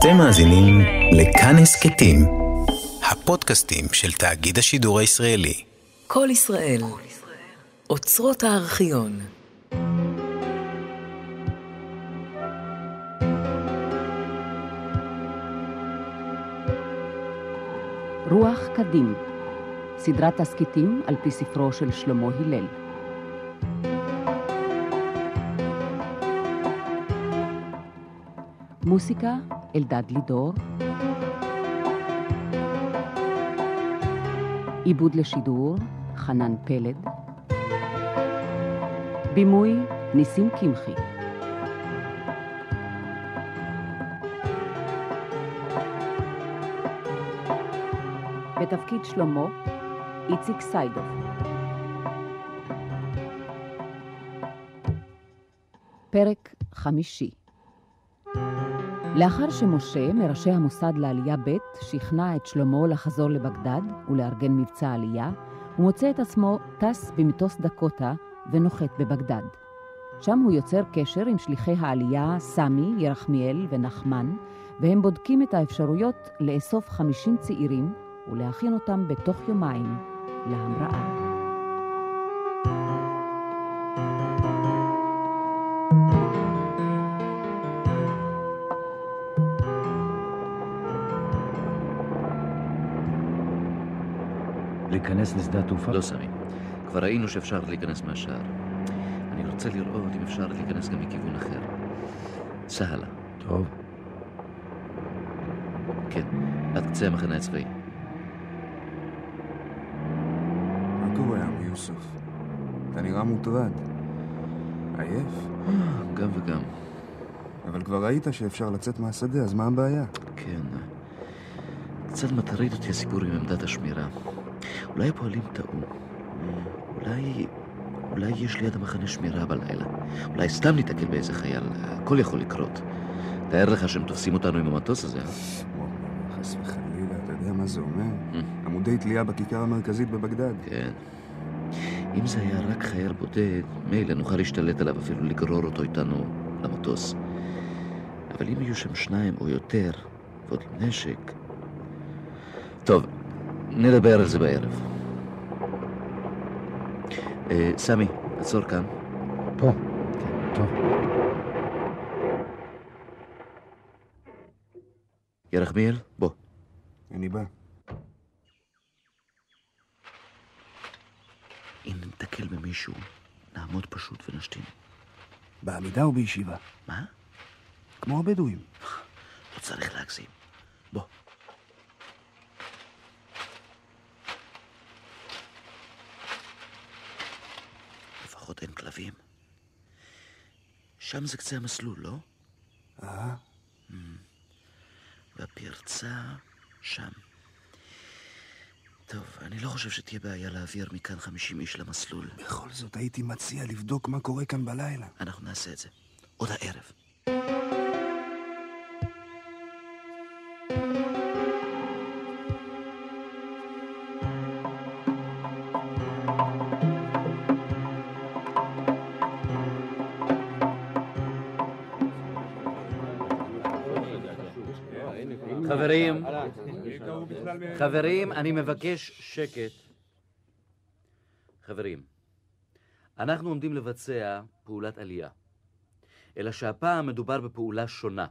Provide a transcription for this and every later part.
אתם מאזינים לכאן הסכתים, הפודקאסטים של תאגיד השידור הישראלי. כל ישראל, אוצרות הארכיון. רוח קדים, סדרת תסכיתים על פי ספרו של שלמה הלל. מוסיקה אלדד לידור. עיבוד לשידור חנן פלד. בימוי ניסים קמחי. בתפקיד שלמה, איציק סיידוב. פרק חמישי לאחר שמשה, מראשי המוסד לעלייה ב', שכנע את שלמה לחזור לבגדד ולארגן מבצע עלייה, הוא מוצא את עצמו טס במטוס דקוטה ונוחת בבגדד. שם הוא יוצר קשר עם שליחי העלייה סמי, ירחמיאל ונחמן, והם בודקים את האפשרויות לאסוף 50 צעירים ולהכין אותם בתוך יומיים להמראה. להיכנס לשדה התעופה? לא, סמי. כבר ראינו שאפשר להיכנס מהשער. אני רוצה לראות אם אפשר להיכנס גם מכיוון אחר. צהלה. טוב. כן, עד קצה המחנה הצבאי. מה קורה היום, יוסוף? אתה נראה מוטרד. עייף? גם וגם. אבל כבר ראית שאפשר לצאת מהשדה, אז מה הבעיה? כן. קצת מטריד אותי הסיפור עם עמדת השמירה. אולי הפועלים טעו. אולי... אולי יש ליד המחנה שמירה בלילה. אולי סתם ניתקל באיזה חייל. הכל יכול לקרות. תאר לך שהם תופסים אותנו עם המטוס הזה, אה? חס וחלילה, אתה יודע מה זה אומר? עמודי תלייה בכיכר המרכזית בבגדד. כן. אם זה היה רק חייל בודד, מילא נוכל להשתלט עליו, אפילו לגרור אותו איתנו למטוס. אבל אם יהיו שם שניים או יותר, ועוד עם נשק... טוב, נדבר על זה בערב. אה, סמי, עצור כאן. פה. טוב. ירחמיאל, בוא. אני בא. אם ניתקל במישהו, נעמוד פשוט ונשתין. בעמידה או בישיבה? מה? כמו הבדואים. לא צריך להגזים. בוא. כלבים. שם זה קצה המסלול, לא? אה? והפרצה שם. טוב, אני לא חושב שתהיה בעיה להעביר מכאן 50 איש למסלול. בכל זאת הייתי מציע לבדוק מה קורה כאן בלילה. אנחנו נעשה את זה. עוד הערב. חברים, אני מבקש שקט. חברים, אנחנו עומדים לבצע פעולת עלייה, אלא שהפעם מדובר בפעולה שונה.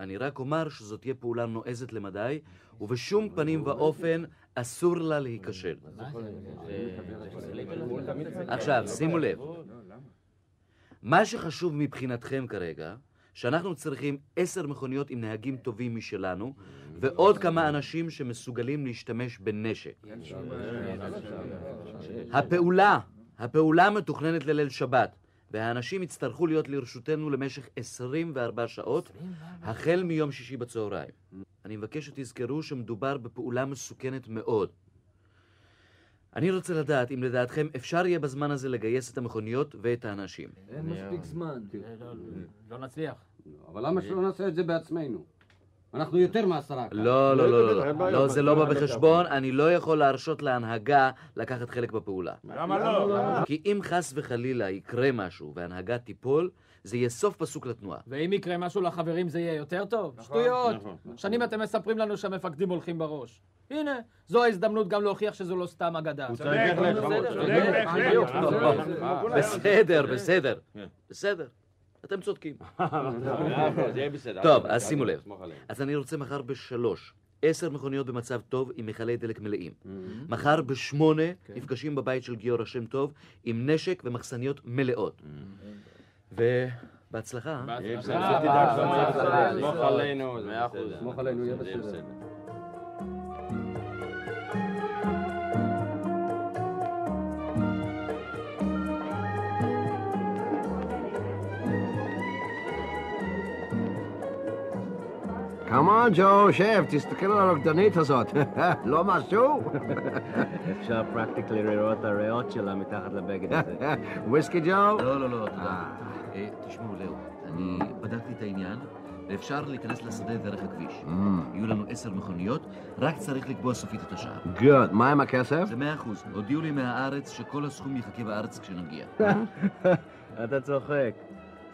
אני רק אומר שזאת תהיה פעולה נועזת למדי, ובשום פנים ואופן אסור לה להיכשל. עכשיו, שימו לב. מה שחשוב מבחינתכם כרגע, שאנחנו צריכים עשר מכוניות עם נהגים טובים משלנו, ועוד כמה אנשים שמסוגלים להשתמש בנשק. הפעולה, הפעולה מתוכננת לליל שבת, והאנשים יצטרכו להיות לרשותנו למשך 24 שעות, החל מיום שישי בצהריים. אני מבקש שתזכרו שמדובר בפעולה מסוכנת מאוד. אני רוצה לדעת אם לדעתכם אפשר יהיה בזמן הזה לגייס את המכוניות ואת האנשים. אין מספיק זמן. לא נצליח. אבל למה שלא נעשה את זה בעצמנו? אנחנו יותר מעשרה. כאן. לא, לא, לא, לא, לא, בעיה, לא, זה לא בא בחשבון, אני לא יכול להרשות להנהגה לקחת חלק בפעולה. למה לא? כי אם חס וחלילה יקרה משהו וההנהגה תיפול, זה יהיה סוף פסוק לתנועה. ואם יקרה משהו לחברים זה יהיה יותר טוב? שטויות. שנים אתם מספרים לנו שהמפקדים הולכים בראש. הנה, זו ההזדמנות גם להוכיח שזו לא סתם אגדה. בסדר, צודק, בסדר. בסדר, בסדר, בסדר. אתם צודקים. טוב, אז שימו לב. אז אני רוצה מחר בשלוש, עשר מכוניות במצב טוב עם מכלי דלק מלאים. מחר בשמונה נפגשים בבית של גיורא שם טוב עם נשק ומחסניות מלאות. ובהצלחה. אה, אה, סמוך אה, אה, עלינו, מאה. אחוז, סמוך עלינו, יהיה בסדר. כמון, ג'ו, שב, תסתכל על הרקדנית הזאת. לא משהו? אפשר פרקטיקלי לראות את הריאות שלה מתחת לבגד הזה. וויסקי, ג'ו? לא, לא, לא, תודה. אה, תשמעו, לאו, אני בדקתי את העניין, ואפשר להיכנס לשדה דרך הכביש. יהיו לנו עשר מכוניות, רק צריך לקבוע סופית את השעה. גוד, מה עם הכסף? זה מאה אחוז. הודיעו לי מהארץ שכל הסכום יחכה בארץ כשנגיע. אתה צוחק.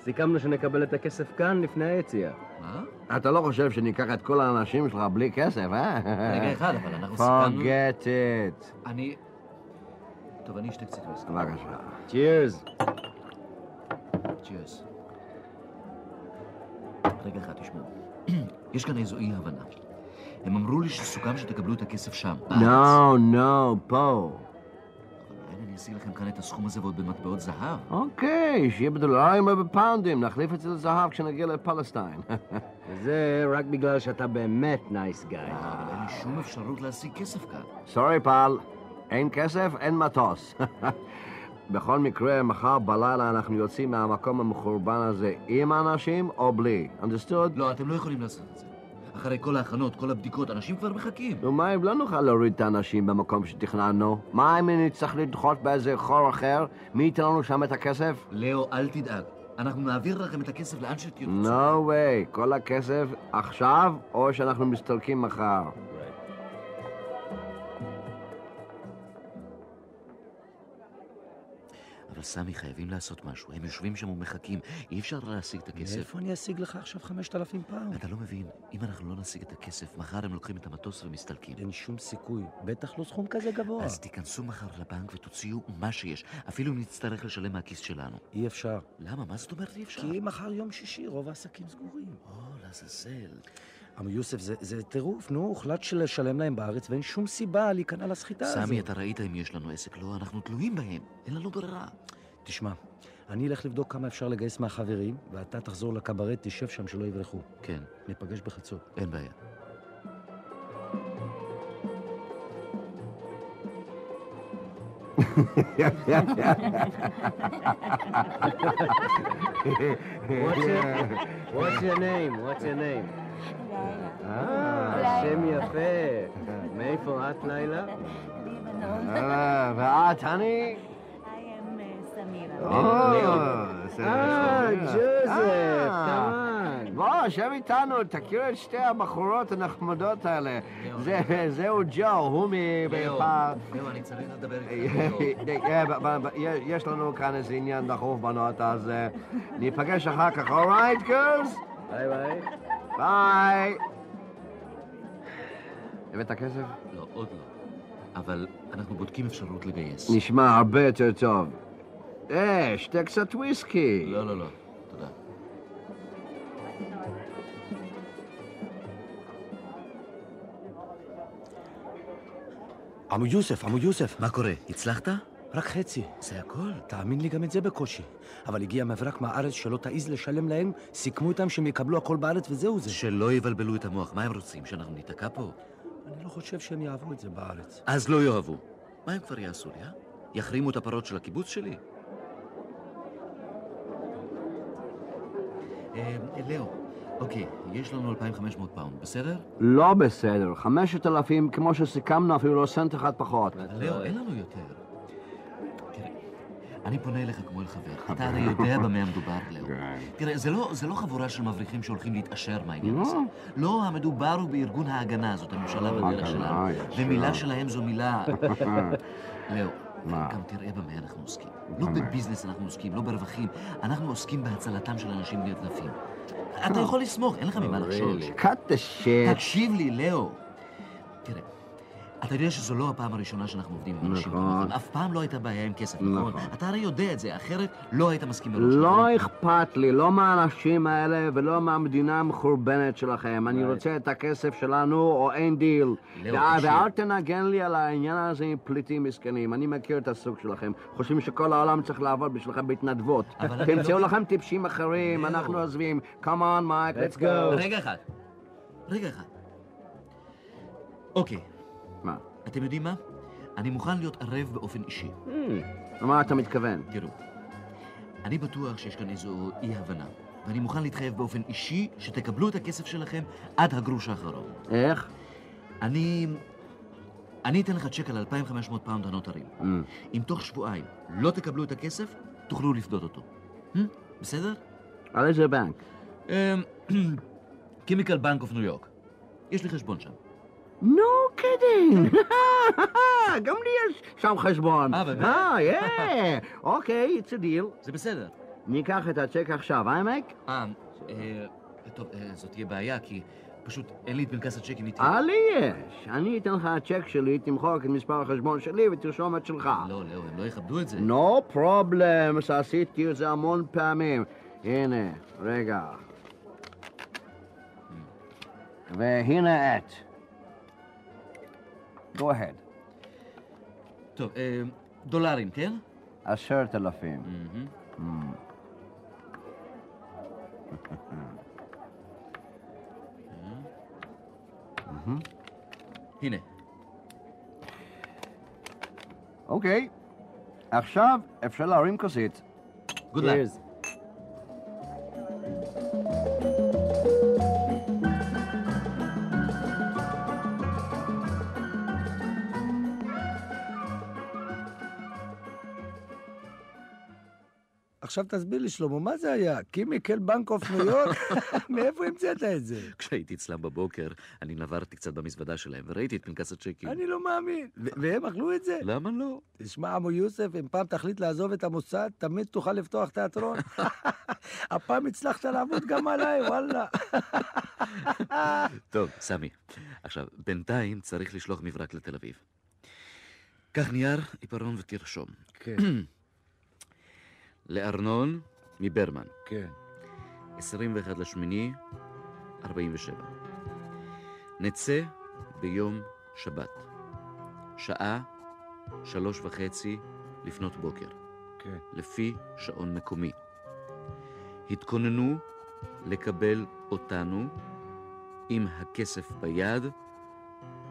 סיכמנו שנקבל את הכסף כאן לפני היציאה. מה? אתה לא חושב שניקח את כל האנשים שלך בלי כסף, אה? רגע אחד, אבל אנחנו סיכמנו... forget it. אני... טוב, אני אשתה קצת וויסקי. בבקשה. צ'ירס. צ'ירס. רגע אחד, תשמעו. יש כאן איזו אי-הבנה. הם אמרו לי שסוכם שתקבלו את הכסף שם, בארץ. נו, נו, פה. אשיג לכם כאן את הסכום הזה ועוד במטבעות זהב. אוקיי, שיהיה בדולרים או בפאונדים, נחליף את זה לזהב כשנגיע ל Palestine. זה רק בגלל שאתה באמת nice guy. אה, אבל אין לי שום אפשרות להשיג כסף כאן. sorry, pal, אין כסף, אין מטוס. בכל מקרה, מחר בלילה אנחנו יוצאים מהמקום המחורבן הזה עם האנשים או בלי. understood? לא, אתם לא יכולים לעשות את זה. אחרי כל ההכנות, כל הבדיקות, אנשים כבר מחכים. נו, מה אם לא נוכל להוריד את האנשים במקום שתכננו? מה אם נצטרך לנחות באיזה חור אחר? מי ייתן לנו שם את הכסף? לאו, אל תדאג. אנחנו נעביר לכם את הכסף לאן שתרצו. No way. כל הכסף עכשיו, או שאנחנו מסתלקים מחר. אבל סמי, חייבים לעשות משהו. הם יושבים שם ומחכים. אי אפשר להשיג את הכסף. מאיפה אני אשיג לך עכשיו 5,000 פאונד? אתה לא מבין. אם אנחנו לא נשיג את הכסף, מחר הם לוקחים את המטוס ומסתלקים. אין שום סיכוי. בטח לא סכום כזה גבוה. אז תיכנסו מחר לבנק ותוציאו מה שיש. אפילו אם נצטרך לשלם מהכיס שלנו. אי אפשר. למה? מה זאת אומרת אי אפשר? כי מחר יום שישי, רוב העסקים סגורים. או, לעזאזל. אבל יוסף, זה, זה טירוף, נו, הוחלט לשלם להם בארץ ואין שום סיבה להיכנע לסחיטה הזאת. סמי, אתה ראית אם יש לנו עסק? לא, אנחנו תלויים בהם. אין לנו ברירה. תשמע, אני אלך לבדוק כמה אפשר לגייס מהחברים, ואתה תחזור לקברט, תשב שם שלא יברחו. כן, ניפגש בחצות. אין בעיה. What's your, what's your name? What's your name? אה, שם יפה. מאיפה את, לילה? אה, ואת, אני? אה, ג'וזף, אה. כמובן. בוא, שב איתנו, תכיר את שתי הבחורות הנחמדות האלה. זה- זהו ג'ו, הוא מ... לאו, בפ- לאו, אני צריך לדבר אה, איתך. אה, יש לנו כאן איזה עניין דחוף בנות, אז אה, ניפגש אחר כך, alright, girls? ביי ביי. ביי. הבאת כסף? לא, עוד לא. אבל אנחנו בודקים אפשרות לגייס. נשמע הרבה יותר טוב. אה, שתה קצת וויסקי. לא, לא, לא. תודה. עמו יוסף, עמו יוסף. מה קורה? הצלחת? רק חצי. זה הכל? תאמין לי, גם את זה בקושי. אבל הגיע מברק מהארץ שלא תעז לשלם להם, סיכמו איתם שהם יקבלו הכל בארץ וזהו זה. שלא יבלבלו את המוח. מה הם רוצים? שאנחנו ניתקע פה? אני לא חושב שהם יאהבו את זה בארץ. אז לא יאהבו. מה הם כבר יעשו לי, אה? יחרימו את הפרות של הקיבוץ שלי? אה, לאו, אוקיי, יש לנו 2,500 פאונד, בסדר? לא בסדר, חמשת אלפים, כמו שסיכמנו, אפילו לא סנט אחד פחות. לאו, אין לנו יותר. תראה, אני פונה אליך כמו אל חבר. אתה הרי יודע במה המדובר, לאו. תראה, זה לא, זה לא חבורה של מבריחים שהולכים להתעשר מהעניין הזה. לא, המדובר הוא בארגון ההגנה, זאת הממשלה בדרך שלנו. ומילה שלהם זו מילה... לאו, גם תראה במה אנחנו עוסקים. לא בביזנס אנחנו עוסקים, לא ברווחים. אנחנו עוסקים בהצלתם של אנשים נרדפים. אתה יכול לסמוך, אין לך ממה shit. תקשיב לי, לאו. תראה, אתה יודע שזו לא הפעם הראשונה שאנחנו עובדים עם אנשים נכון. אף פעם לא הייתה בעיה עם כסף, נכון? נכון. אתה הרי יודע את זה, אחרת לא היית מסכים. נכון? לא אכפת לי, לא מהאנשים האלה ולא מהמדינה המחורבנת שלכם. אני רוצה את הכסף שלנו או אין דיל. ואל תנגן לי על העניין הזה עם פליטים מסכנים. אני מכיר את הסוג שלכם. חושבים שכל העולם צריך לעבוד בשבילכם בהתנדבות. אתה תמצאו לא- לכם טיפשים אחרים, לאו. אנחנו עוזבים. come on, מייק, let's go. רגע אחד. רגע אחד. אוקיי. אתם יודעים מה? אני מוכן להיות ערב באופן אישי. למה אתה מתכוון? תראו, אני בטוח שיש כאן איזו אי-הבנה, ואני מוכן להתחייב באופן אישי שתקבלו את הכסף שלכם עד הגרוש האחרון. איך? אני... אני אתן לך צ'ק על 2,500 פאונד הנותרים. אם תוך שבועיים לא תקבלו את הכסף, תוכלו לפדות אותו. Hmm? בסדר? על איזה בנק? Chemical Bank of New York. יש לי חשבון שם. No kidding! גם לי יש שם חשבון. אה, באמת? אה, yeah. אוקיי, it's a deal. זה בסדר. ניקח את הצ'ק עכשיו, אה, מייק? אה, אה, טוב, אה, זאת תהיה בעיה, כי פשוט אין לי את פנקס הצ'קים איתי. אה, לי יש. אני אתן לך צ'ק שלי, תמחוק את מספר החשבון שלי ותרשום את שלך. לא, לא, הם לא יכבדו את זה. No problem, עשיתי את זה המון פעמים. הנה, רגע. והנה את. Go ahead. טוב, אה, דולרים, כן? עשרת אלפים. הנה. אוקיי. עכשיו אפשר להרים כוסית. Good luck. עכשיו תסביר לי, שלמה, מה זה היה? Chemical Bank of New York? מאיפה המצאת את זה? כשהייתי אצלם בבוקר, אני נברתי קצת במזוודה שלהם, וראיתי את פנקס הצ'קים. אני לא מאמין. ו- והם אכלו את זה? למה לא? תשמע, עמו יוסף, אם פעם תחליט לעזוב את המוסד, תמיד תוכל לפתוח תיאטרון. הפעם הצלחת לעבוד גם עליי, וואלה. טוב, סמי. עכשיו, בינתיים צריך לשלוח מברק לתל אביב. קח נייר, עיפרון ותרשום. כן, לארנון מברמן, כן. 21 לשמיני, 47. נצא ביום שבת. שעה שלוש וחצי לפנות בוקר, כן. לפי שעון מקומי. התכוננו לקבל אותנו עם הכסף ביד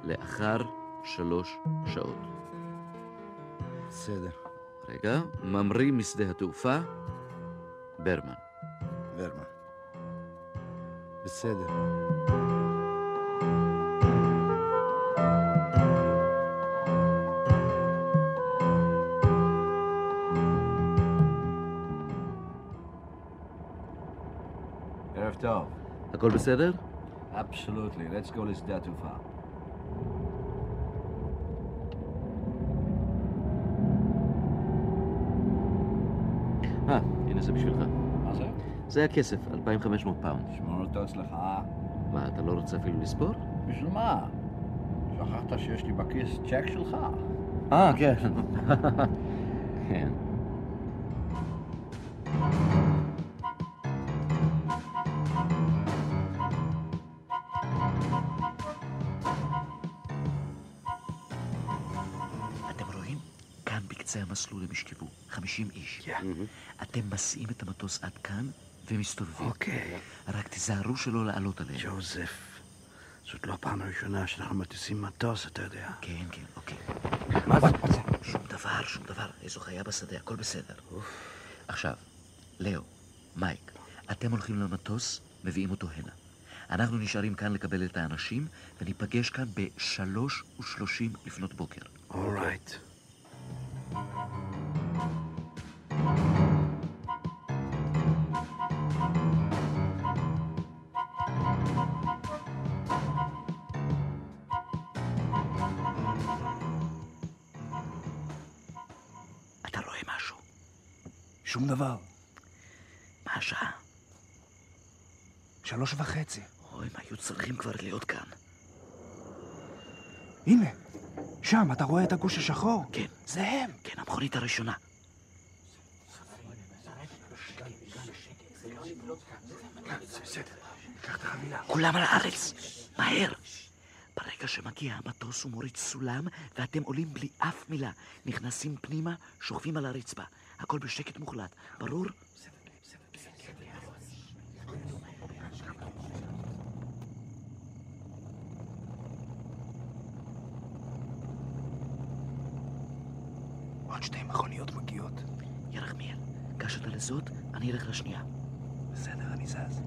לאחר שלוש שעות. בסדר. רגע, ממריא משדה התעופה, ברמן. ורמן. בסדר. ערב טוב. הכל בסדר? Absolutely, let's go לשדה התעופה. אה, הנה זה בשבילך. מה זה? זה הכסף, 2,500 פאונד. שמור אותו אצלך. מה, אתה לא רוצה אפילו לספור? בשביל מה? שכחת שיש לי בכיס צ'ק שלך? אה, כן. כן. בקצה המסלול הם ישכבו, 50 איש. אתם מסיעים את המטוס עד כאן ומסתובבים. אוקיי. רק תיזהרו שלא לעלות עליהם. ג'וזף, זאת לא הפעם הראשונה שאנחנו מטיסים מטוס, אתה יודע. כן, כן, אוקיי. מה זה? שום דבר, שום דבר. איזו חיה בשדה, הכל בסדר. עכשיו, לאו, מייק, אתם הולכים למטוס, מביאים אותו הנה. אנחנו נשארים כאן לקבל את האנשים, וניפגש כאן בשלוש ושלושים לפנות בוקר. אורייט. אתה רואה משהו? שום דבר. מה השעה? שלוש וחצי. אוי, הם היו צריכים כבר להיות כאן. הנה, שם, אתה רואה את הגוש השחור? כן. זה הם. כן, המכונית הראשונה. כולם על הארץ, מהר. ברגע שמגיע המטוס הוא מוריד סולם, ואתם עולים בלי אף מילה. נכנסים פנימה, שוכבים על הרצפה. הכל בשקט מוחלט. ברור? עוד שתי מכוניות מגיעות. ירחמיאל, גש אתה לזאת, אני אלך לשנייה. בסדר, אני זז.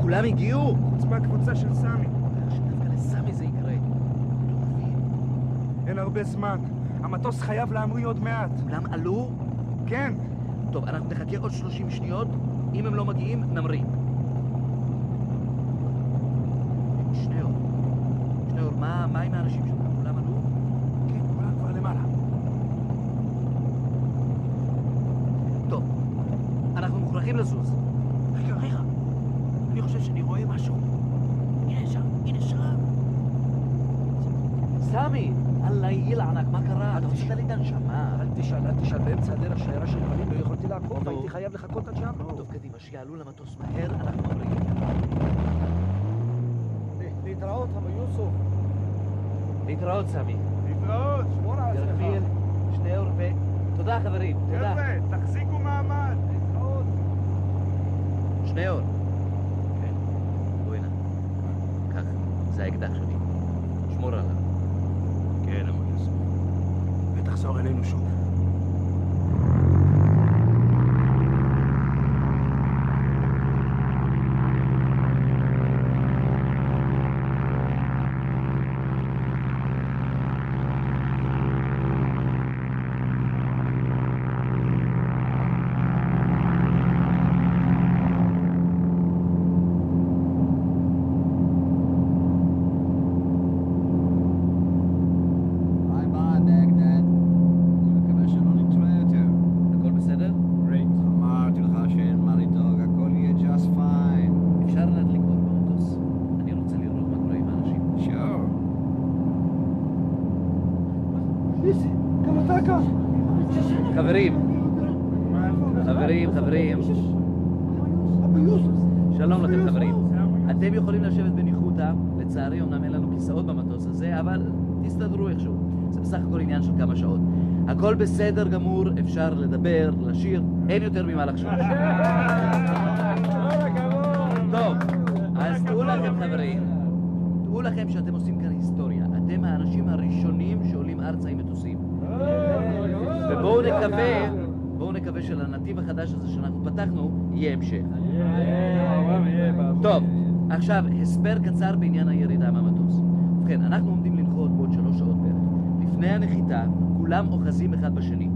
כולם הגיעו? חוץ מהקבוצה של סמי. שדווקא לסמי זה יקרה. אין הרבה זמן. המטוס חייב להמריא עוד מעט. כולם עלו? כן. טוב, אנחנו נחכה עוד 30 שניות. אם הם לא מגיעים, נמריא. שניאור, שניאור, מה מה עם האנשים שלך? כולם עלו? כן, כולם כבר למעלה. טוב, אנחנו מוכרחים לזוז. רגע, רגע. אני חושב שאני רואה משהו. הנה שם, הנה שם. סמי, אללה ילענק, מה קרה? אתה עשית לי את הנשמה. אל תשאל, אל תשאל, באמצע הדרך שיירה של גמלים לא יכולתי לעקוב. הייתי חייב לחכות עד שיעברו. טוב, קדימה, שיעלו למטוס מהר, אנחנו ממריאים. להתראות, אבו יוסוף. להתראות, סמי. להתראות. שמור על עצמך. ירחיל, שניאור ו... תודה, חברים. תודה. חבר'ה, תחזיקו מעמד. להתראות. שניאור. כן. בוא הנה. קח, זה האקדח שלי. שמור עליו. כן, אבו יוסף. ותחזור אלינו שוב. ביי ביי, בגדד. אני מקווה שלא נתראה יותר. הכל בסדר? אמרתי לך שאין מה לדאוג, הכל יהיה just fine. אפשר להדליק אור במטוס. אני רוצה לראות מה קורה עם האנשים. sure. גם אתה כאן. חברים, חברים, חברים. שלום לכם, חברים. אתם יכולים לשבת בניחותא, לצערי אומנם אין לנו כיסאות במטוס הזה, אבל תסתדרו איכשהו. זה בסך הכל עניין של כמה שעות. הכל בסדר גמור, אפשר לדבר, לשיר, אין יותר ממה לחשוב. טוב, אז דעו לכם, חברים, דעו לכם שאתם עושים כאן היסטוריה. אתם האנשים הראשונים שעולים ארצה עם מטוסים. ובואו נקווה, נקווה שלנתיב החדש הזה שאנחנו פתחנו, יהיה המשך. טוב, עכשיו, הסבר קצר בעניין הירידה מהמטוס. ובכן, אנחנו עומדים לנחות בעוד שלוש שעות בערך. לפני הנחיתה, כולם אוחזים אחד בשני.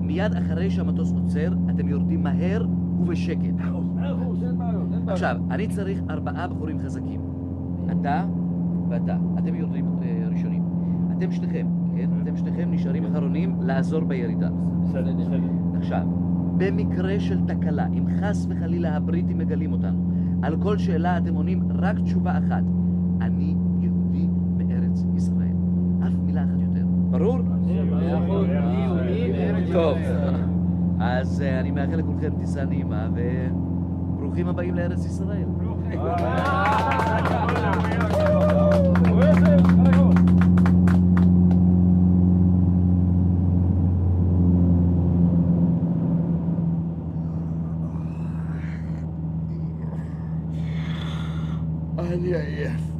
מיד אחרי שהמטוס עוצר, אתם יורדים מהר ובשקט. עכשיו, אני צריך ארבעה בחורים חזקים. אתה ואתה. אתם יורדים אה, ראשונים. אתם שניכם, כן? אתם שניכם נשארים אחרונים לעזור בירידה. עכשיו, במקרה של תקלה, אם חס וחלילה הבריטים מגלים אותנו, על כל שאלה אתם עונים רק תשובה אחת. אני יהודי מארץ ישראל. אף מילה אחת יותר. ברור? טוב, אז אה, אני מאחל לכולכם טיסה נעימה וברוכים הבאים לארץ ישראל. אני עייף.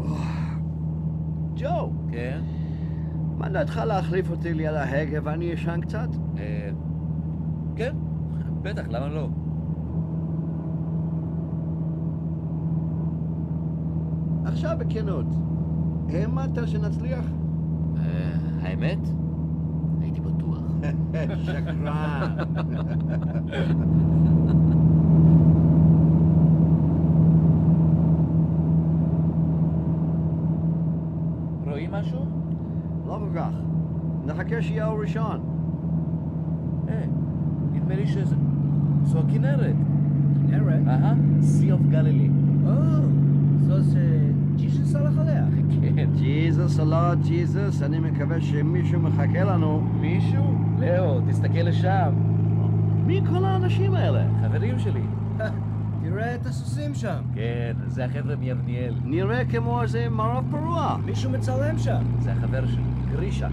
ג'ו, כן? מה דעתך להחליף אותי ליד ההגה ואני אשן קצת? אה, כן, בטח, למה לא? עכשיו בכנות, האמנת שנצליח? אה, האמת? הייתי בטוח. שקרן. רואים משהו? לא כל כך. אור ראשון. אה, נדמה לי שזה... זו הכנרת. כנרת? אהה, Sea of Galilee. או, זו שג'יזוס הלך עליה. כן. ג'יזוס או לא ג'יזוס, אני מקווה שמישהו מחכה לנו. מישהו? לאו, תסתכל לשם. מי כל האנשים האלה? חברים שלי. תראה את הסוסים שם. כן, זה החבר'ה מיבניאל. נראה כמו איזה מערב פרוע. מישהו מצלם שם. זה החבר שלי, גרישה.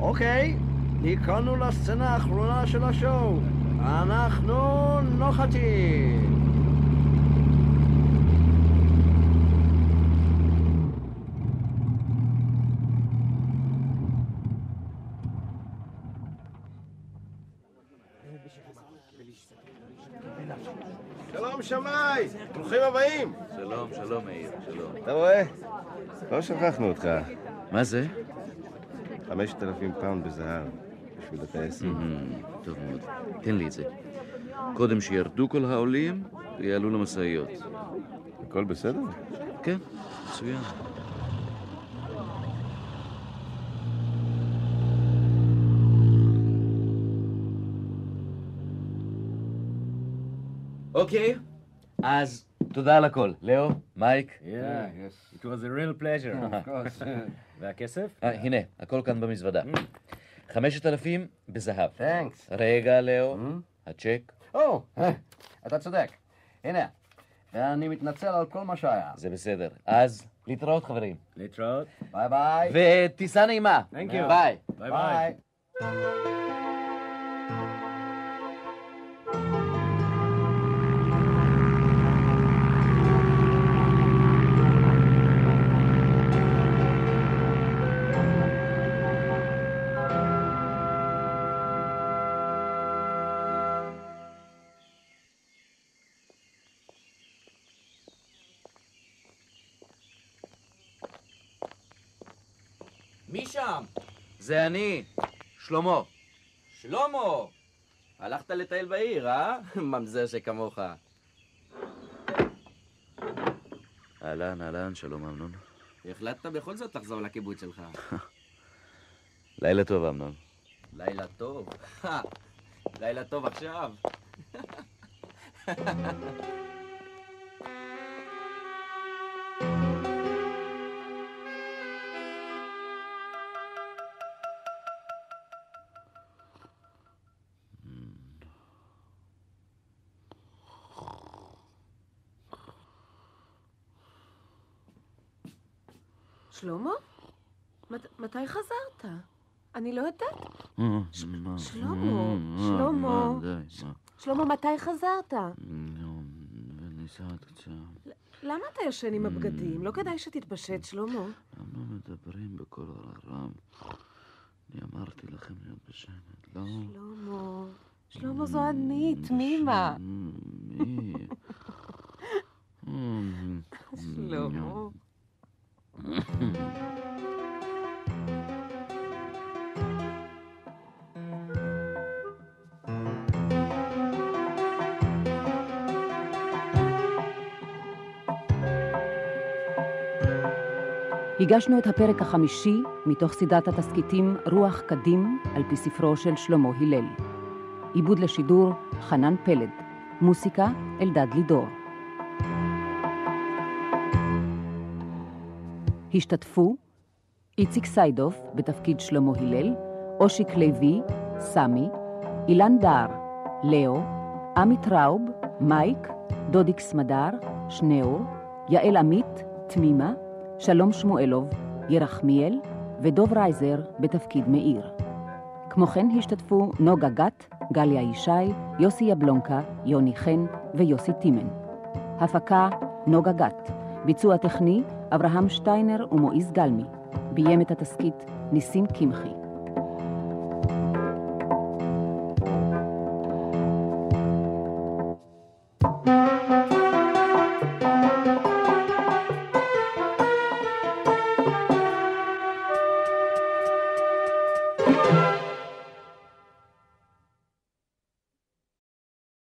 אוקיי, הגענו לסצנה האחרונה של השואו. אנחנו נוחתים. שלום שמאי, ברוכים הבאים. שלום, שלום מאיר, שלום. אתה רואה? לא שכחנו אותך. מה זה? חמשת אלפים פאונד בזהב, בשביל הטייסים. טוב מאוד. תן לי את זה. קודם שירדו כל העולים ויעלו למשאיות. הכל בסדר? כן, מצוין. אוקיי, אז תודה על הכל. לאו, מייק. Yes. It was a real pleasure. והכסף? אה, הנה, הכל כאן במזוודה. חמשת אלפים בזהב. Thanks. רגע, לאו, הצ'ק. או, אה, אתה צודק. הנה, ואני מתנצל על כל מה שהיה. זה בסדר. אז, להתראות חברים. להתראות. ביי ביי. וטיסה נעימה. You. ביי. ביי ביי. שם? זה אני, שלמה. שלמה! הלכת לטייל בעיר, אה? ממזר שכמוך. אהלן, אהלן, שלום אמנון. החלטת בכל זאת לחזור לקיבוץ שלך. לילה טוב, אמנון. לילה טוב. לילה טוב עכשיו. שלמה? מת- מתי חזרת? אני לא יודעת. שלמה, שלמה. שלמה, מתי חזרת? וניסעת קצת. למה אתה ישן עם הבגדים? לא כדאי שתתפשט, שלמה. למה מדברים בקול רם? אני אמרתי לכם להיות בשנת, לא? שלמה, שלמה זו אני, תמימה. מי? הגשנו את הפרק החמישי מתוך סדרת התסכיתים רוח קדים על פי ספרו של שלמה הלל. עיבוד לשידור חנן פלד, מוסיקה אלדד לידור. השתתפו איציק סיידוף בתפקיד שלמה הלל, אושיק לוי, סמי, אילן דהר, לאו, עמי טראוב, מייק, דודיק סמדר, שניאור, יעל עמית, תמימה, שלום שמואלוב, ירחמיאל ודוב רייזר בתפקיד מאיר. כמו כן השתתפו נוגה גת, גליה ישי, יוסי יבלונקה, יוני חן ויוסי טימן. הפקה נוגה גת, ביצוע טכני אברהם שטיינר ומועיז גלמי. ביים את התסכית ניסים קמחי.